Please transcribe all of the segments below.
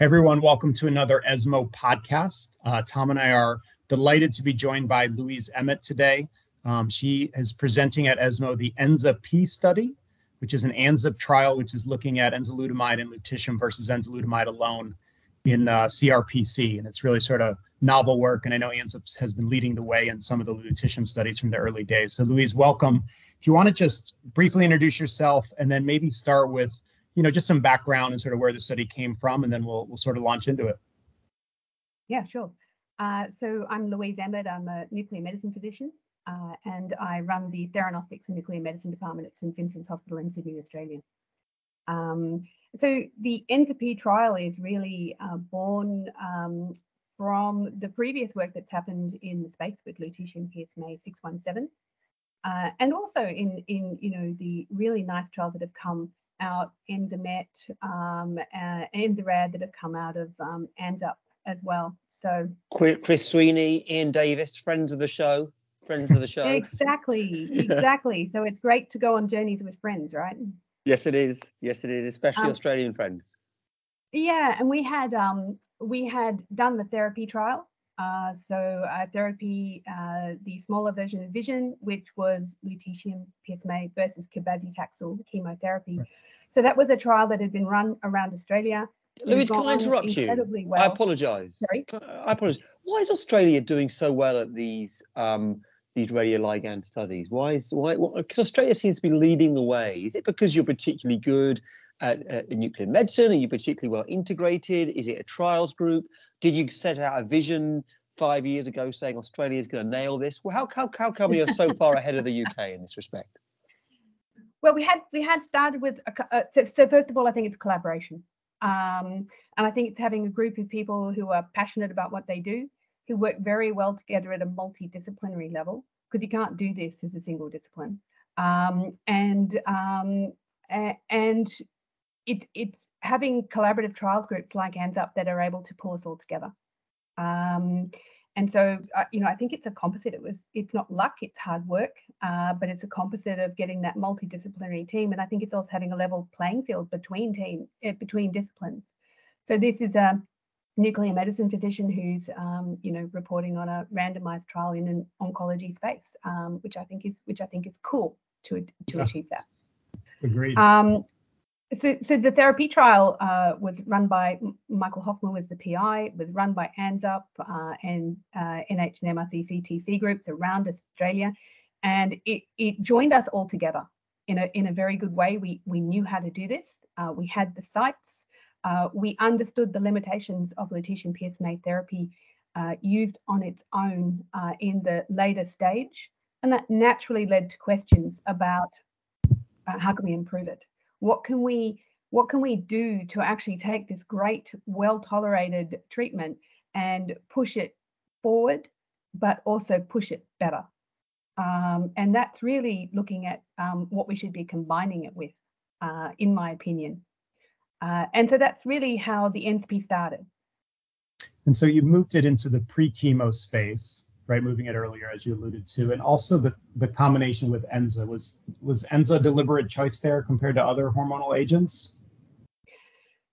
Everyone, welcome to another ESMO podcast. Uh, Tom and I are delighted to be joined by Louise Emmett today. Um, she is presenting at ESMO the ENZA-P study, which is an ANZUP trial, which is looking at enzalutamide and lutetium versus enzalutamide alone in uh, CRPC. And it's really sort of novel work. And I know ANZUP has been leading the way in some of the lutetium studies from the early days. So Louise, welcome. If you want to just briefly introduce yourself and then maybe start with you know, just some background and sort of where the study came from, and then we'll we'll sort of launch into it. Yeah, sure. Uh, so I'm Louise Emmett. I'm a nuclear medicine physician, uh, and I run the Theranostics and Nuclear Medicine Department at St Vincent's Hospital in Sydney, Australia. Um, so the ENZA-P trial is really uh, born um, from the previous work that's happened in the space with lutetium PSMA 617, uh, and also in in you know the really nice trials that have come out ENZAMET, um, uh, ENZARAD that have come out of um, ANZUP as well. So Chris Sweeney, Ian Davis, friends of the show, friends of the show. exactly, exactly. So it's great to go on journeys with friends, right? Yes, it is. Yes, it is, especially um, Australian friends. Yeah, and we had um, we had done the TheraP trial. Uh, so uh, TheraP, uh, the smaller version of Vision, which was lutetium PSMA versus cabazitaxel chemotherapy. So that was a trial that had been run around Australia. Louise, can I interrupt you? Well. I apologise. Sorry. I apologise. Why is Australia doing so well at these um, these radioligand studies? Why is why? Because Australia seems to be leading the way. Is it because you're particularly good at, at nuclear medicine? Are you particularly well integrated? Is it a trials group? Did you set out a vision five years ago saying Australia is going to nail this? Well, how, how, how come you're so far ahead of the UK in this respect? Well, we had we had started with a, uh, so, so, first of all, I think it's collaboration, um, and I think it's having a group of people who are passionate about what they do, who work very well together at a multidisciplinary level, because you can't do this as a single discipline, um, and um, and it, it's having collaborative trials groups like ANZUP that are able to pull us all together. Um, and so, uh, you know, I think it's a composite. It was, it's not luck, it's hard work, uh, but it's a composite of getting that multidisciplinary team. And I think it's also having a level playing field between team, uh, between disciplines. So this is a nuclear medicine physician who's, um, you know, reporting on a randomized trial in an oncology space, um, which I think is, which I think is cool to to yeah. achieve that. Agreed. Um, so, so the TheraP trial uh, was run by Michael Hofman was the PI, was run by ANZUP uh, and uh, NH and groups around Australia, and it, it joined us all together in a in a very good way. We we knew how to do this. Uh, we had the sites. Uh, we understood the limitations of lutetium PSMA therapy uh, used on its own in the later stage, and that naturally led to questions about how can we improve it. What can we what can we do to actually take this great, well tolerated treatment and push it forward, but also push it better? Um, and that's really looking at um, what we should be combining it with, uh, in my opinion. Uh, and so that's really how the ENZA-P started. And so you moved it into the pre-chemo space right? Moving it earlier, as you alluded to, and also the the combination with Enza was was Enza deliberate choice there compared to other hormonal agents?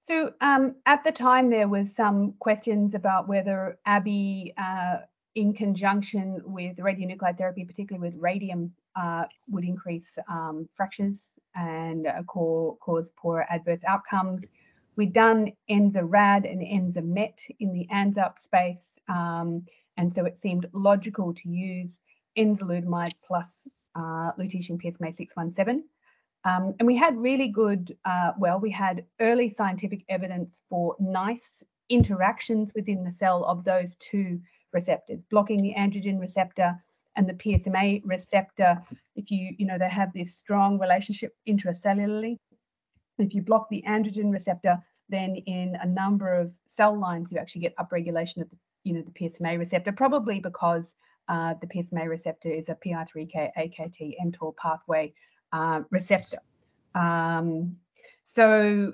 So um, at the time, there was some questions about whether Abi, uh, in conjunction with radionuclide therapy, particularly with radium, uh, would increase um, fractures and uh, cause poor adverse outcomes. We've done ENZA-RAD and ENZA-MET in the ANZUP space. Um, and so it seemed logical to use enzalutamide plus uh, lutetium PSMA 617. Um, and we had really good, uh, well, we had early scientific evidence for nice interactions within the cell of those two receptors, blocking the androgen receptor and the PSMA receptor. If you, you know, they have this strong relationship intracellularly. If you block the androgen receptor, then in a number of cell lines, you actually get upregulation of the you know, the PSMA receptor, probably because uh, the PSMA receptor is a PI3K, AKT, mTOR pathway uh, receptor. Um, so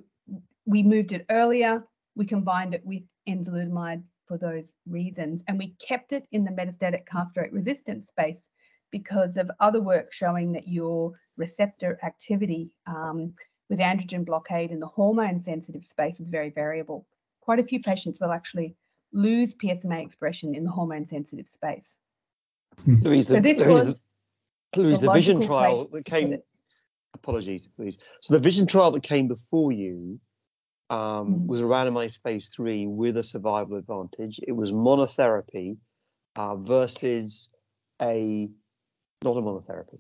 we moved it earlier. We combined it with enzalutamide for those reasons, and we kept it in the metastatic castrate resistant space because of other work showing that your receptor activity um, with androgen blockade in the hormone sensitive space is very variable quite a few patients will actually lose PSMA expression in the hormone sensitive space. Louise, So the, this Louise, was the, Louise, the the vision trial that came. Apologies, please. So the vision trial that came before you um, Mhm. was a randomized phase three with a survival advantage. It was monotherapy uh, versus a not a monotherapy.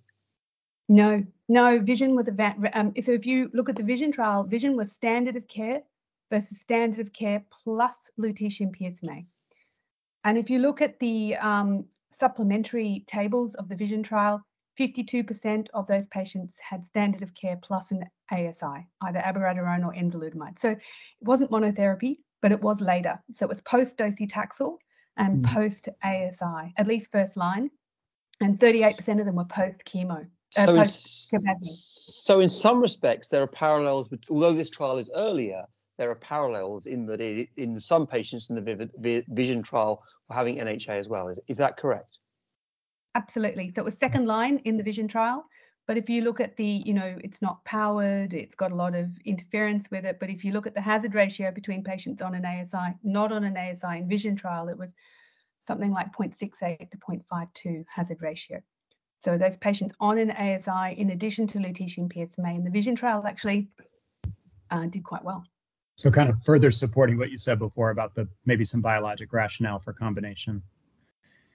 No, no, Vision was a va- um, so if you look at the Vision trial, Vision was standard of care versus standard of care plus lutetium PSMA. And if you look at the um, supplementary tables of the Vision trial, 52% of those patients had standard of care plus an ASI, either abiraterone or enzalutamide. So it wasn't monotherapy, but it was later. So it was post docetaxel and Mhm. post ASI, at least first line. And 38% of them were post chemo. Uh, So in, post s- Capacity. so in some respects, there are parallels. Although this trial is earlier, there are parallels in that it, in some patients in the Vivid, Vi- Vision trial were having NHA as well. Is, is that correct? Absolutely. So it was second line in the vision trial. But if you look at the, you know, it's not powered, it's got a lot of interference with it. But if you look at the hazard ratio between patients on an ASI, not on an ASI in vision trial, it was something like 0.68 to 0.52 hazard ratio. So those patients on an ASI, in addition to lutetium PSMA in the vision trial, actually uh, did quite well. So kind of further supporting what you said before about the maybe some biologic rationale for combination.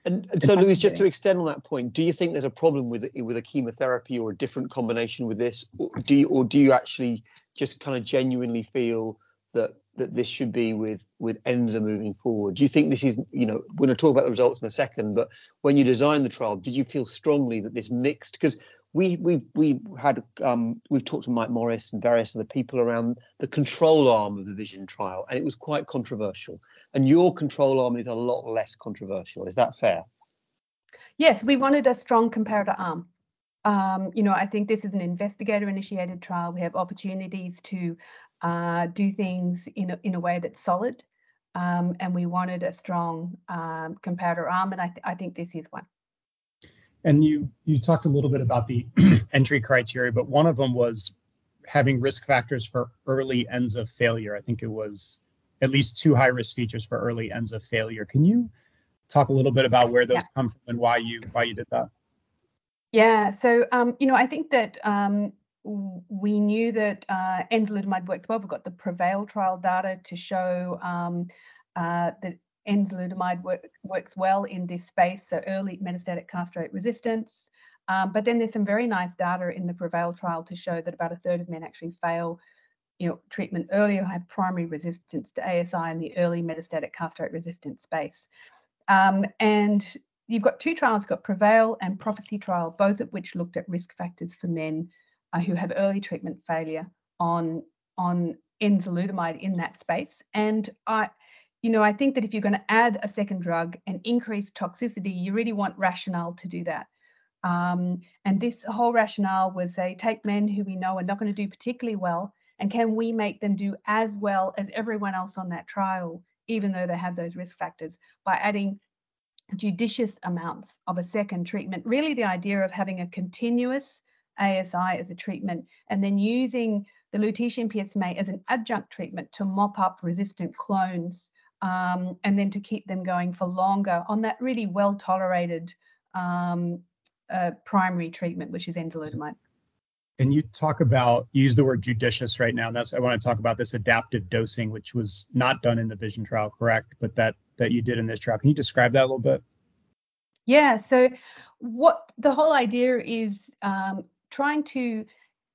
And, and so, Louise, just to extend on that point, do you think there's a problem with with a chemotherapy or a different combination with this? Or do you, or do you actually just kind of genuinely feel that that this should be with with Enza moving forward? Do you think this is, you know, we're going to talk about the results in a second, but when you designed the trial, did you feel strongly that this mixed? Because we we we had um, we've talked to Mike Morris and various other people around the control arm of the Vision trial, and it was quite controversial. And your control arm is a lot less controversial. Is that fair? Yes, we wanted a strong comparator arm. Um, you know, I think this is an investigator-initiated trial. We have opportunities to uh, do things in a, in a way that's solid, um, and we wanted a strong um, comparator arm, and I, th- I think this is one. And you you talked a little bit about the entry criteria, but one of them was having risk factors for early Enza failure. I think it was at least two high risk features for early Enza failure. Can you talk a little bit about where those come from and why you why you did that? Yeah, so um, you know, I think that um, we knew that uh, enzalutamide works well. We've got the Prevail trial data to show um, uh, that enzalutamide work, works well in this space, so early metastatic castrate resistance. Um, but then there's some very nice data in the Prevail trial to show that about a third of men actually fail, you know, treatment early have primary resistance to ASI in the early metastatic castrate resistant space. Um, and you've got two trials, got Prevail and Prophecy trial, both of which looked at risk factors for men uh, who have early treatment failure on on enzalutamide in that space. And I, you know, I think that if you're going to add a second drug and increase toxicity, you really want rationale to do that. Um, and this whole rationale was say, take men who we know are not going to do particularly well, and can we make them do as well as everyone else on that trial, even though they have those risk factors, by adding judicious amounts of a second treatment. Really, the idea of having a continuous ASI as a treatment and then using the lutetium PSMA as an adjunct treatment to mop up resistant clones um, and then to keep them going for longer on that really well tolerated um, uh, primary treatment, which is enzalutamide. And you talk about you use the word judicious right now. And that's I want to talk about this adaptive dosing, which was not done in the vision trial, correct? But that that you did in this trial. Can you describe that a little bit? Yeah. So, what the whole idea is um, trying to.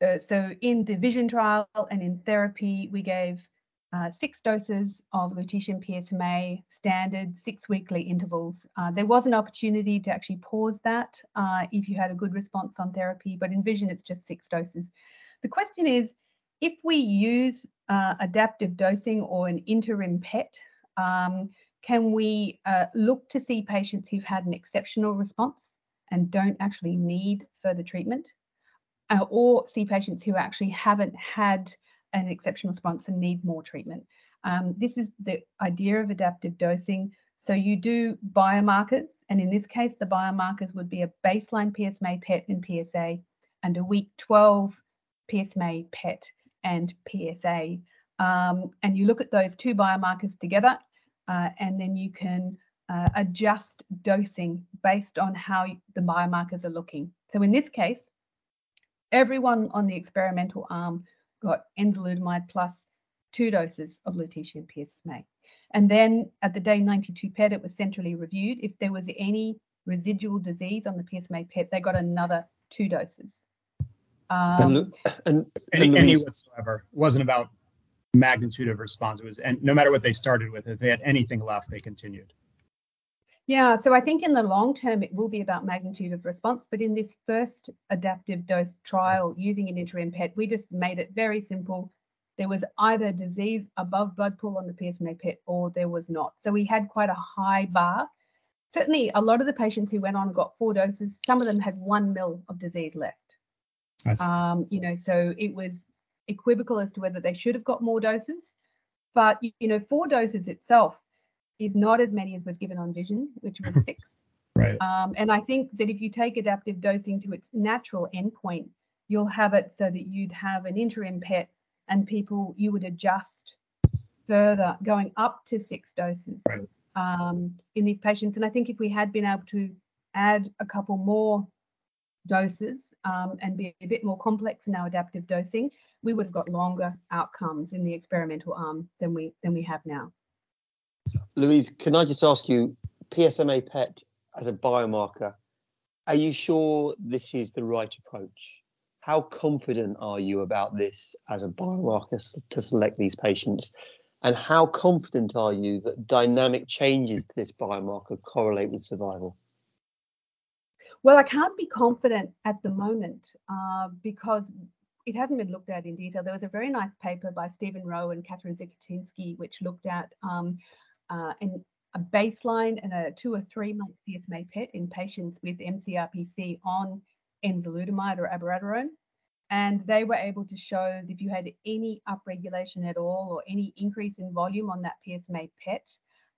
Uh, so, in the vision trial and in TheraP, we gave uh, six doses of lutetium PSMA, standard six weekly intervals. Uh, there was an opportunity to actually pause that uh, if you had a good response on therapy, but in vision, it's just six doses. The question is if we use uh, adaptive dosing or an interim PET, um, can we uh, look to see patients who've had an exceptional response and don't actually need further treatment, uh, or see patients who actually haven't had an exceptional response and need more treatment? Um, this is the idea of adaptive dosing. So you do biomarkers, and in this case, the biomarkers would be a baseline PSMA PET and PSA, and a week 12 PSMA PET and PSA. Um, and you look at those two biomarkers together, uh, and then you can uh, adjust dosing based on how the biomarkers are looking. So in this case, everyone on the experimental arm got enzalutamide plus two doses of lutetium PSMA. And then at the day 92 PET, it was centrally reviewed. If there was any residual disease on the PSMA PET, they got another two doses. Um, and, and, any, any whatsoever. It wasn't about magnitude of response. It was, and no matter what they started with, if they had anything left, they continued. Yeah, so I think in the long term, it will be about magnitude of response. But in this first adaptive dose trial using an interim PET, we just made it very simple. There was either disease above blood pool on the PSMA PET or there was not. So we had quite a high bar. Certainly, a lot of the patients who went on got four doses, some of them had one mil of disease left. Um, you know, so it was equivocal as to whether they should have got more doses. But you know, four doses itself is not as many as was given on Vision, which was six. right. Um, and I think that if you take adaptive dosing to its natural endpoint, you'll have it so that you'd have an interim PET and people you would adjust further, going up to six doses right. um, in these patients. And I think if we had been able to add a couple more doses um, and be a bit more complex in our adaptive dosing, we would have got longer outcomes in the experimental arm than we than we have now. Louise, can I just ask you, PSMA PET as a biomarker, are you sure this is the right approach? How confident are you about this as a biomarker to select these patients? And how confident are you that dynamic changes to this biomarker correlate with survival? Well, I can't be confident at the moment uh, because it hasn't been looked at in detail. There was a very nice paper by Steven Rowe and Katherine Zukotynski, which looked at um, uh, in a baseline and a two or three month PSMA PET in patients with MCRPC on enzalutamide or abiraterone. And they were able to show that if you had any upregulation at all or any increase in volume on that PSMA PET,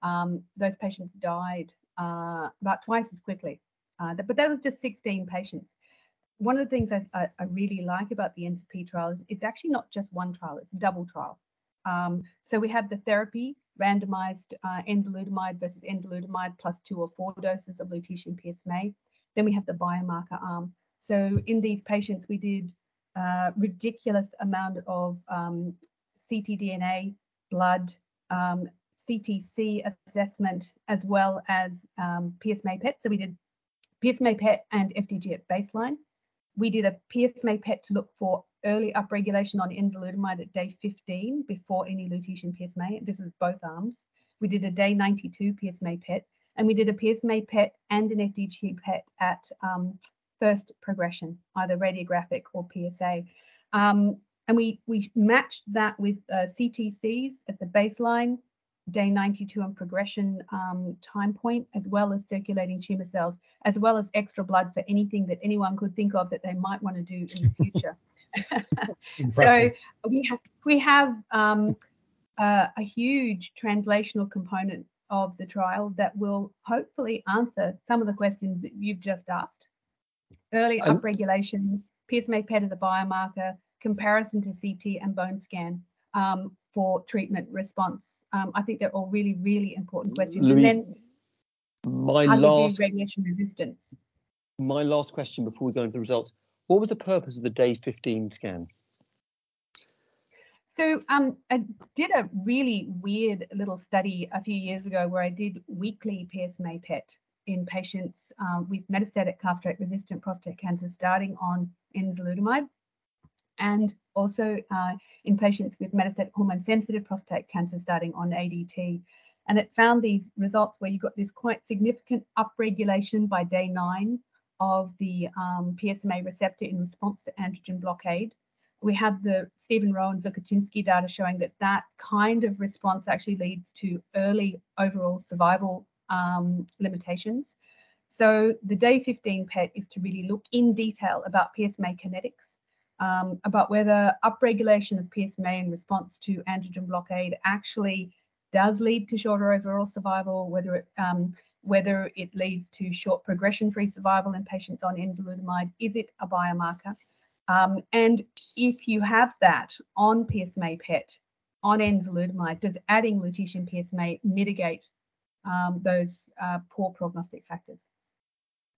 um, those patients died uh, about twice as quickly. Uh, but that was just 16 patients. One of the things I, I, I really like about the ENZA-P trial is it's actually not just one trial, it's a double trial. Um, so we have the therapy randomized uh, enzalutamide versus enzalutamide plus two or four doses of lutetium PSMA. Then we have the biomarker arm. So in these patients, we did a ridiculous amount of um, ctDNA, blood, um, CTC assessment, as well as um, PSMA PET. So we did PSMA PET and FDG at baseline. We did a PSMA PET to look for early upregulation on enzalutamide at day 15 before any lutetium PSMA. This was both arms. We did a day 92 PSMA PET, and we did a PSMA PET and an FDG PET at um, first progression, either radiographic or PSA. Um, and we, we matched that with uh, CTCs at the baseline, day 92 and progression um, time point, as well as circulating tumor cells, as well as extra blood for anything that anyone could think of that they might want to do in the future. so we have we have um, uh, a huge translational component of the trial that will hopefully answer some of the questions that you've just asked. Early um, upregulation, PSMA PET as a biomarker, comparison to CT and bone scan um, for treatment response. Um, I think they're all really, really important questions. Louise, and then my last radiation resistance. My last question before we go into the results. What was the purpose of the day 15 scan? So um, I did a really weird little study a few years ago where I did weekly PSMA PET in patients um, with metastatic castrate-resistant prostate cancer starting on enzalutamide and also uh, in patients with metastatic hormone-sensitive prostate cancer starting on ADT. And it found these results where you got this quite significant upregulation by day nine of the um, PSMA receptor in response to androgen blockade. We have the Steven Rowe and data showing that that kind of response actually leads to early overall survival um, limitations. So the day 15 PET is to really look in detail about PSMA kinetics, um, about whether upregulation of PSMA in response to androgen blockade actually does lead to shorter overall survival, whether it um, whether it leads to short progression-free survival in patients on enzalutamide. Is it a biomarker? Um, and if you have that on PSMA PET, on enzalutamide, does adding lutetium PSMA mitigate um, those uh, poor prognostic factors?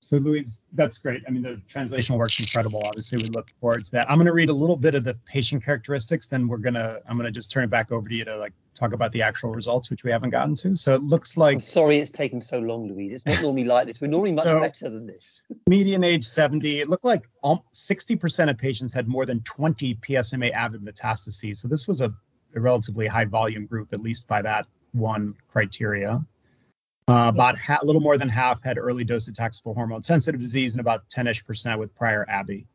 So Louise, that's great. I mean, the translational work's incredible. Obviously, we look forward to that. I'm going to read a little bit of the patient characteristics, then we're going to, I'm going to just turn it back over to you to like talk about the actual results, which we haven't gotten to. So it looks like. I'm sorry it's taken so long, Louise. It's not normally like this. We're normally much So- better than this. median age 70 it looked like um, 60% of patients had more than 20 psma avid metastases so this was a, a relatively high volume group at least by that one criteria uh, about a little more than half had early docetaxel hormone sensitive disease and about 10ish percent with prior abi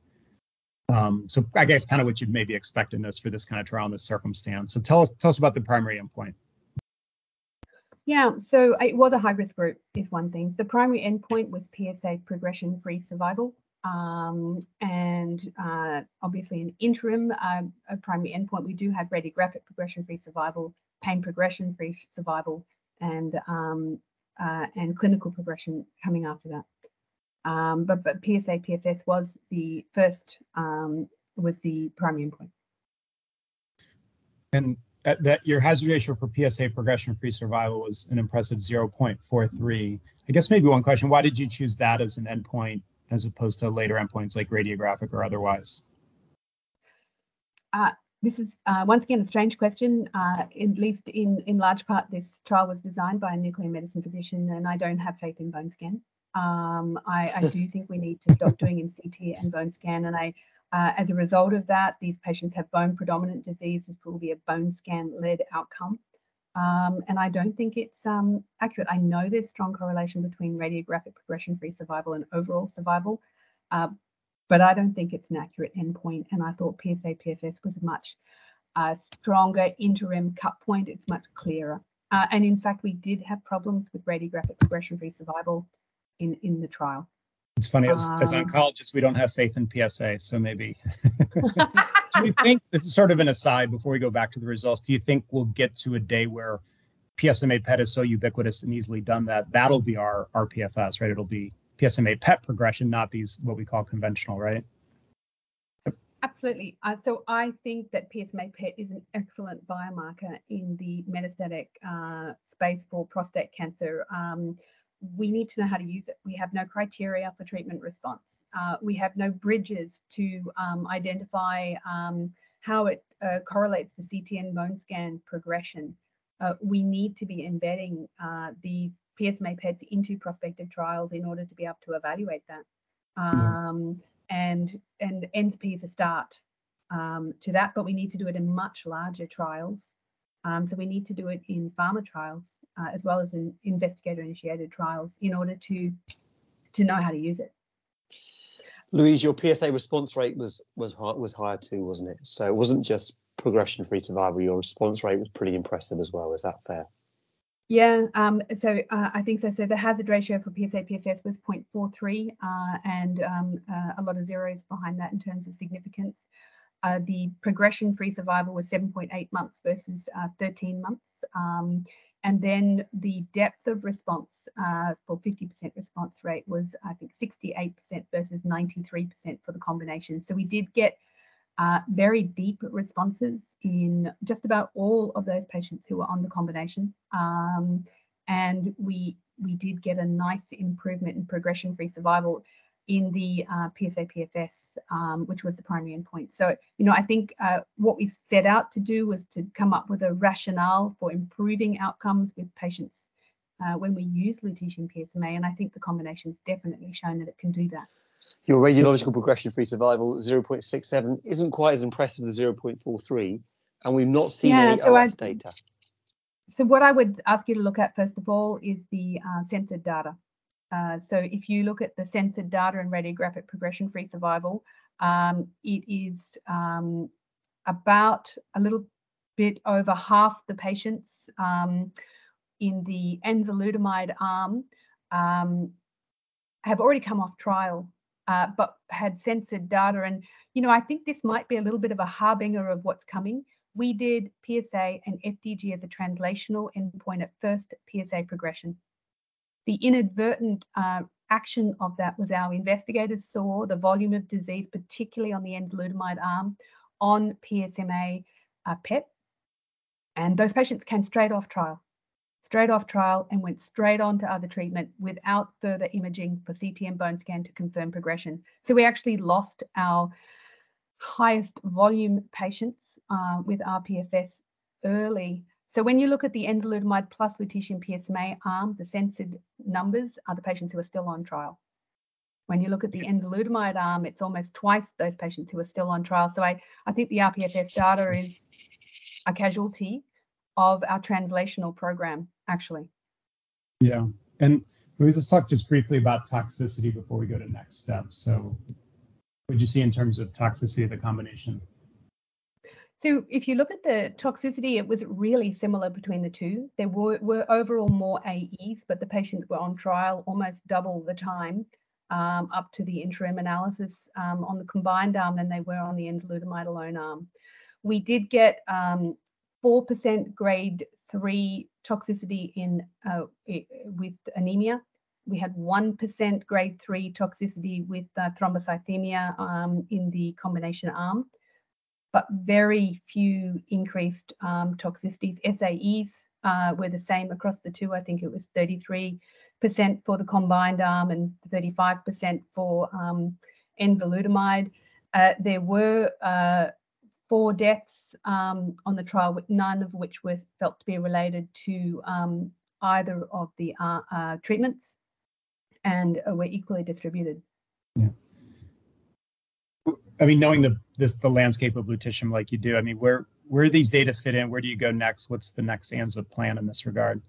um, so i guess kind of what you'd maybe expect in this for this kind of trial in this circumstance so tell us tell us about the primary endpoint Yeah, so it was a high risk group, is one thing. The primary endpoint was PSA progression free survival. Um, and uh, obviously, an interim uh, a primary endpoint, we do have radiographic progression free survival, pain progression free survival, and um, uh, and clinical progression coming after that. Um, but, but PSA PFS was the first, um, was the primary endpoint. And that, that your hazard ratio for PSA progression-free survival was an impressive 0.43. I guess maybe one question: Why did you choose that as an endpoint as opposed to later endpoints like radiographic or otherwise? This is uh, once again a strange question. Uh, at least in in large part, this trial was designed by a nuclear medicine physician, and I don't have faith in bone scan. Um, I, I do think we need to stop doing in CT and bone scan, and I, uh, as a result of that, these patients have bone predominant disease. This will be a bone scan led outcome, um, and I don't think it's um, accurate. I know there's strong correlation between radiographic progression-free survival and overall survival, uh, but I don't think it's an accurate endpoint. And I thought PSA PFS was a much uh, stronger interim cut point. It's much clearer. Uh, and in fact, we did have problems with radiographic progression-free survival in, in the trial. It's funny as, as Um, oncologists, we don't have faith in PSA, so maybe. do you think this is sort of an aside before we go back to the results? Do you think we'll get to a day where PSMA PET is so ubiquitous and easily done that that'll be our our PFS, right? It'll be PSMA PET progression, not these what we call conventional, right? Absolutely. Uh, so I think that PSMA PET is an excellent biomarker in the metastatic uh, space for prostate cancer. Um, we need to know how to use it. We have no criteria for treatment response. Uh, we have no bridges to um, identify um, how it uh, correlates to CT and bone scan progression. Uh, we need to be embedding uh, the PSMA PETs into prospective trials in order to be able to evaluate that. Um, and and ENZA-P is a start um, to that, but we need to do it in much larger trials. Um, so we need to do it in pharma trials uh, as well as in investigator-initiated trials in order to to know how to use it. Louise, your PSA response rate was was hi- was higher too, wasn't it? So it wasn't just progression-free survival. Your response rate was pretty impressive as well. Is that fair? Yeah, um, so uh, I think so. So the hazard ratio for PSA PFS was 0.43, uh, and um, uh, a lot of zeros behind that in terms of significance. Uh, the progression-free survival was 7.8 months versus uh, 13 months. Um, and then the depth of response uh, for 50% response rate was, I think, 68% versus 93% for the combination. So we did get uh, very deep responses in just about all of those patients who were on the combination. Um, and we we did get a nice improvement in progression-free survival in the uh, PSA PFS, um, which was the primary endpoint. So, you know, I think uh, what we set out to do was to come up with a rationale for improving outcomes with patients uh, when we use lutetium PSMA. And I think the combination's definitely shown that it can do that. Your radiological progression-free survival 0.67 isn't quite as impressive as 0.43, and we've not seen Yeah, any so I- data. So what I would ask you to look at first of all is the uh, censored data. Uh, so if you look at the censored data and radiographic progression-free survival, um, it is um, about a little bit over half the patients um, in the enzalutamide arm um, have already come off trial, uh, but had censored data. And you know, I think this might be a little bit of a harbinger of what's coming we did PSA and FDG as a translational endpoint at first PSA progression. The inadvertent uh, action of that was our investigators saw the volume of disease, particularly on the enzalutamide arm, on PSMA uh, PET. And those patients came straight off trial, straight off trial and went straight on to other treatment without further imaging for CT and bone scan to confirm progression. So we actually lost our highest volume patients uh, with RPFS early. So when you look at the enzalutamide plus lutetium PSMA arm, the censored numbers are the patients who are still on trial. When you look at the enzalutamide arm, it's almost twice those patients who are still on trial. So I, I think the RPFS data is a casualty of our translational program, actually. Yeah. And Louise, let's talk just briefly about toxicity before we go to next steps. So what did you see in terms of toxicity of the combination? So if you look at the toxicity, it was really similar between the two. There were, were overall more AEs, but the patients were on trial almost double the time um, up to the interim analysis um, on the combined arm than they were on the enzalutamide alone arm. We did get 4% um, grade 3 toxicity in uh, with anemia. We had 1% grade 3 toxicity with uh, thrombocythemia um, in the combination arm, but very few increased um, toxicities. SAEs uh, were the same across the two. I think it was 33 percent for the combined arm and 35% for um, enzalutamide. Uh, there were uh, four deaths um, on the trial, none of which were felt to be related to um, either of the uh, uh treatments and were equally distributed. Yeah. I mean, knowing the this the landscape of lutetium like you do, I mean, where where these data fit in? Where do you go next? What's the next ANZUP plan in this regard?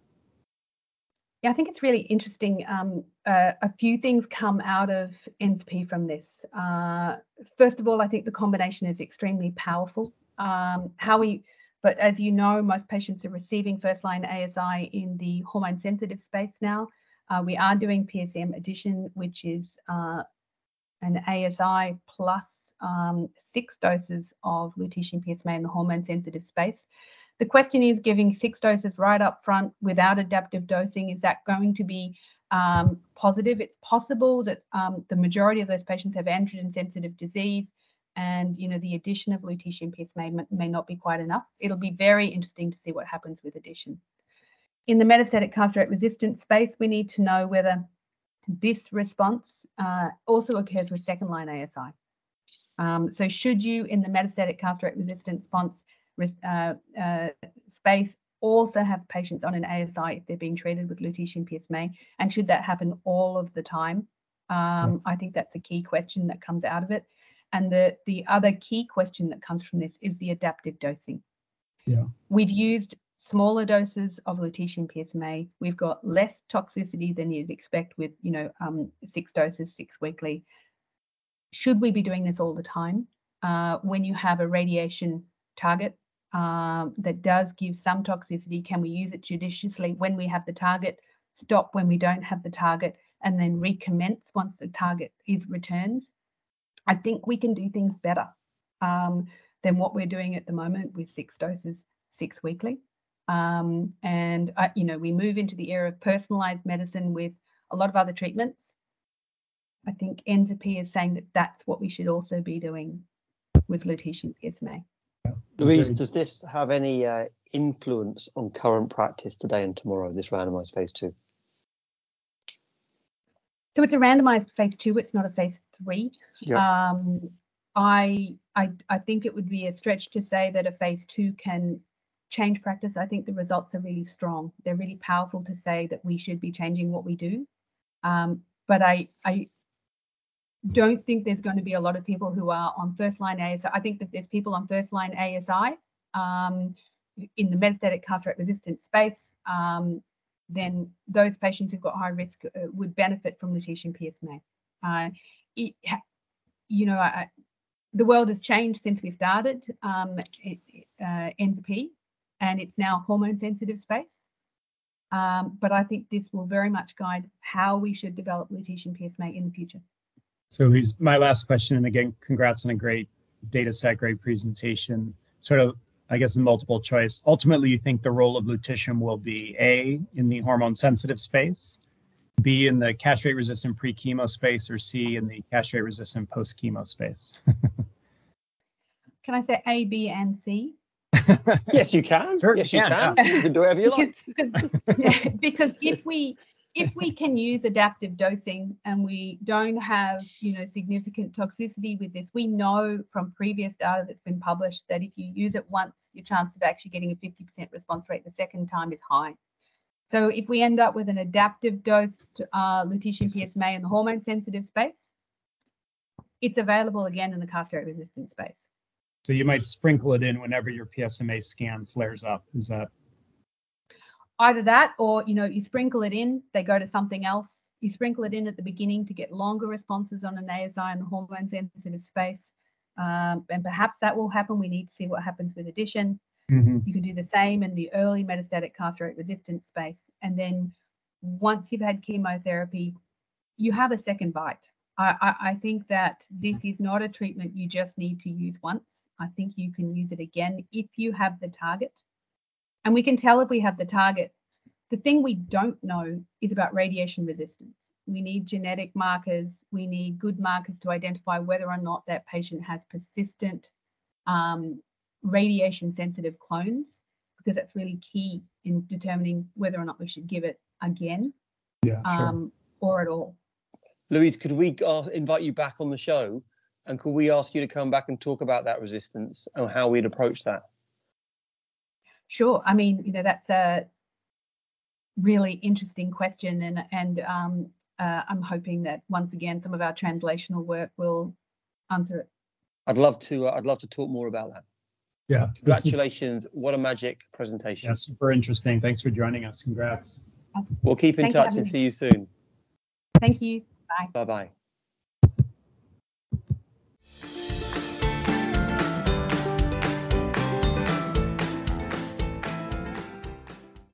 Yeah, I think it's really interesting. Um, uh, a few things come out of ENZA-P from this. Uh, first of all, I think the combination is extremely powerful. Um, how we, but as you know, most patients are receiving first-line ASI in the hormone-sensitive space now. Uh, we are doing PSMAddition, which is uh, an ASI plus um, six doses of lutetium PSMA in the hormone-sensitive space. The question is giving six doses right up front without adaptive dosing, is that going to be um, positive? It's possible that um, the majority of those patients have androgen sensitive disease and you know the addition of lutetium PSMA may, may not be quite enough. It'll be very interesting to see what happens with addition. In the metastatic castrate resistant space, we need to know whether this response uh, also occurs with second line ASI. Um, so should you in the metastatic castrate resistant response uh, uh, space also have patients on an ASI if they're being treated with lutetium PSMA? And should that happen all of the time? Um, I think that's a key question that comes out of it. And the, the other key question that comes from this is the adaptive dosing. Yeah. We've used smaller doses of lutetium PSMA. We've got less toxicity than you'd expect with, you know, um, six doses, six weekly. Should we be doing this all the time? Uh, when you have a radiation target um, that does give some toxicity. Can we use it judiciously when we have the target, stop when we don't have the target, and then recommence once the target is returns? I think we can do things better um, than what we're doing at the moment with six doses, six weekly. Um, and, uh, you know, we move into the era of personalized medicine with a lot of other treatments. I think ENZA-P is saying that that's what we should also be doing with lutetium PSMA. Louise, does this have any uh, influence on current practice today and tomorrow, this randomized phase two? So it's a randomized phase two, it's not a phase three. Yeah. Um, I, I, I think it would be a stretch to say that a phase two can change practice. I think the results are really strong. They're really powerful to say that we should be changing what we do. Um, but I, I, don't think there's going to be a lot of people who are on first line ASI. I think that there's people on first line ASI um, in the metastatic castrate resistant space. Um, then those patients who've got high risk uh, would benefit from lutetium PSMA. Uh, it, you know, I, the world has changed since we started um, uh, ENZA-P, and it's now hormone sensitive space. Um, but I think this will very much guide how we should develop lutetium PSMA in the future. So Lise, my last question, and again, congrats on a great data set, great presentation. Sort of, I guess, in multiple choice. Ultimately, you think the role of lutetium will be A, in the hormone sensitive space, B, in the castrate resistant pre chemo space, or C, in the castrate resistant post chemo space? Can I say A, B, and C? Yes, you can. Sure, yes, you you can, can. You can do whatever you like. because, because, because if we if we can use adaptive dosing and we don't have you know significant toxicity with this we know from previous data that's been published that if you use it once your chance of actually getting a 50% response rate the second time is high. So if we end up with an adaptive dosed uh, lutetium psma in the hormone sensitive space it's available again in the castrate resistant space. So you might sprinkle it in whenever your PSMA scan flares up. Is that either that or you know you sprinkle it in they go to something else. You sprinkle it in at the beginning to get longer responses on an ASI in the hormone sensitive space. Um, and perhaps that will happen. We need to see what happens with addition. Mhm. you can do the same in the early metastatic castrate resistant space. And then once you've had chemotherapy you have a second bite. I, I, I think that this is not a treatment you just need to use once. I think you can use it again if you have the target and we can tell if we have the target. The thing we don't know is about radiation resistance. We need genetic markers, we need good markers to identify whether or not that patient has persistent um, radiation sensitive clones, because that's really key in determining whether or not we should give it again Yeah, sure. um, or at all. Louise, could we invite you back on the show? And could we ask you to come back and talk about that resistance and how we'd approach that? Sure. I mean, you know, that's a really interesting question, and and um, uh, I'm hoping that once again some of our translational work will answer it. I'd love to. Uh, I'd love to talk more about that. yeah. this is- Congratulations! What a magic presentation. Yeah, super interesting. Thanks for joining us. Congrats. We'll keep in Thanks touch and see you soon. Thank you. Bye. Bye bye.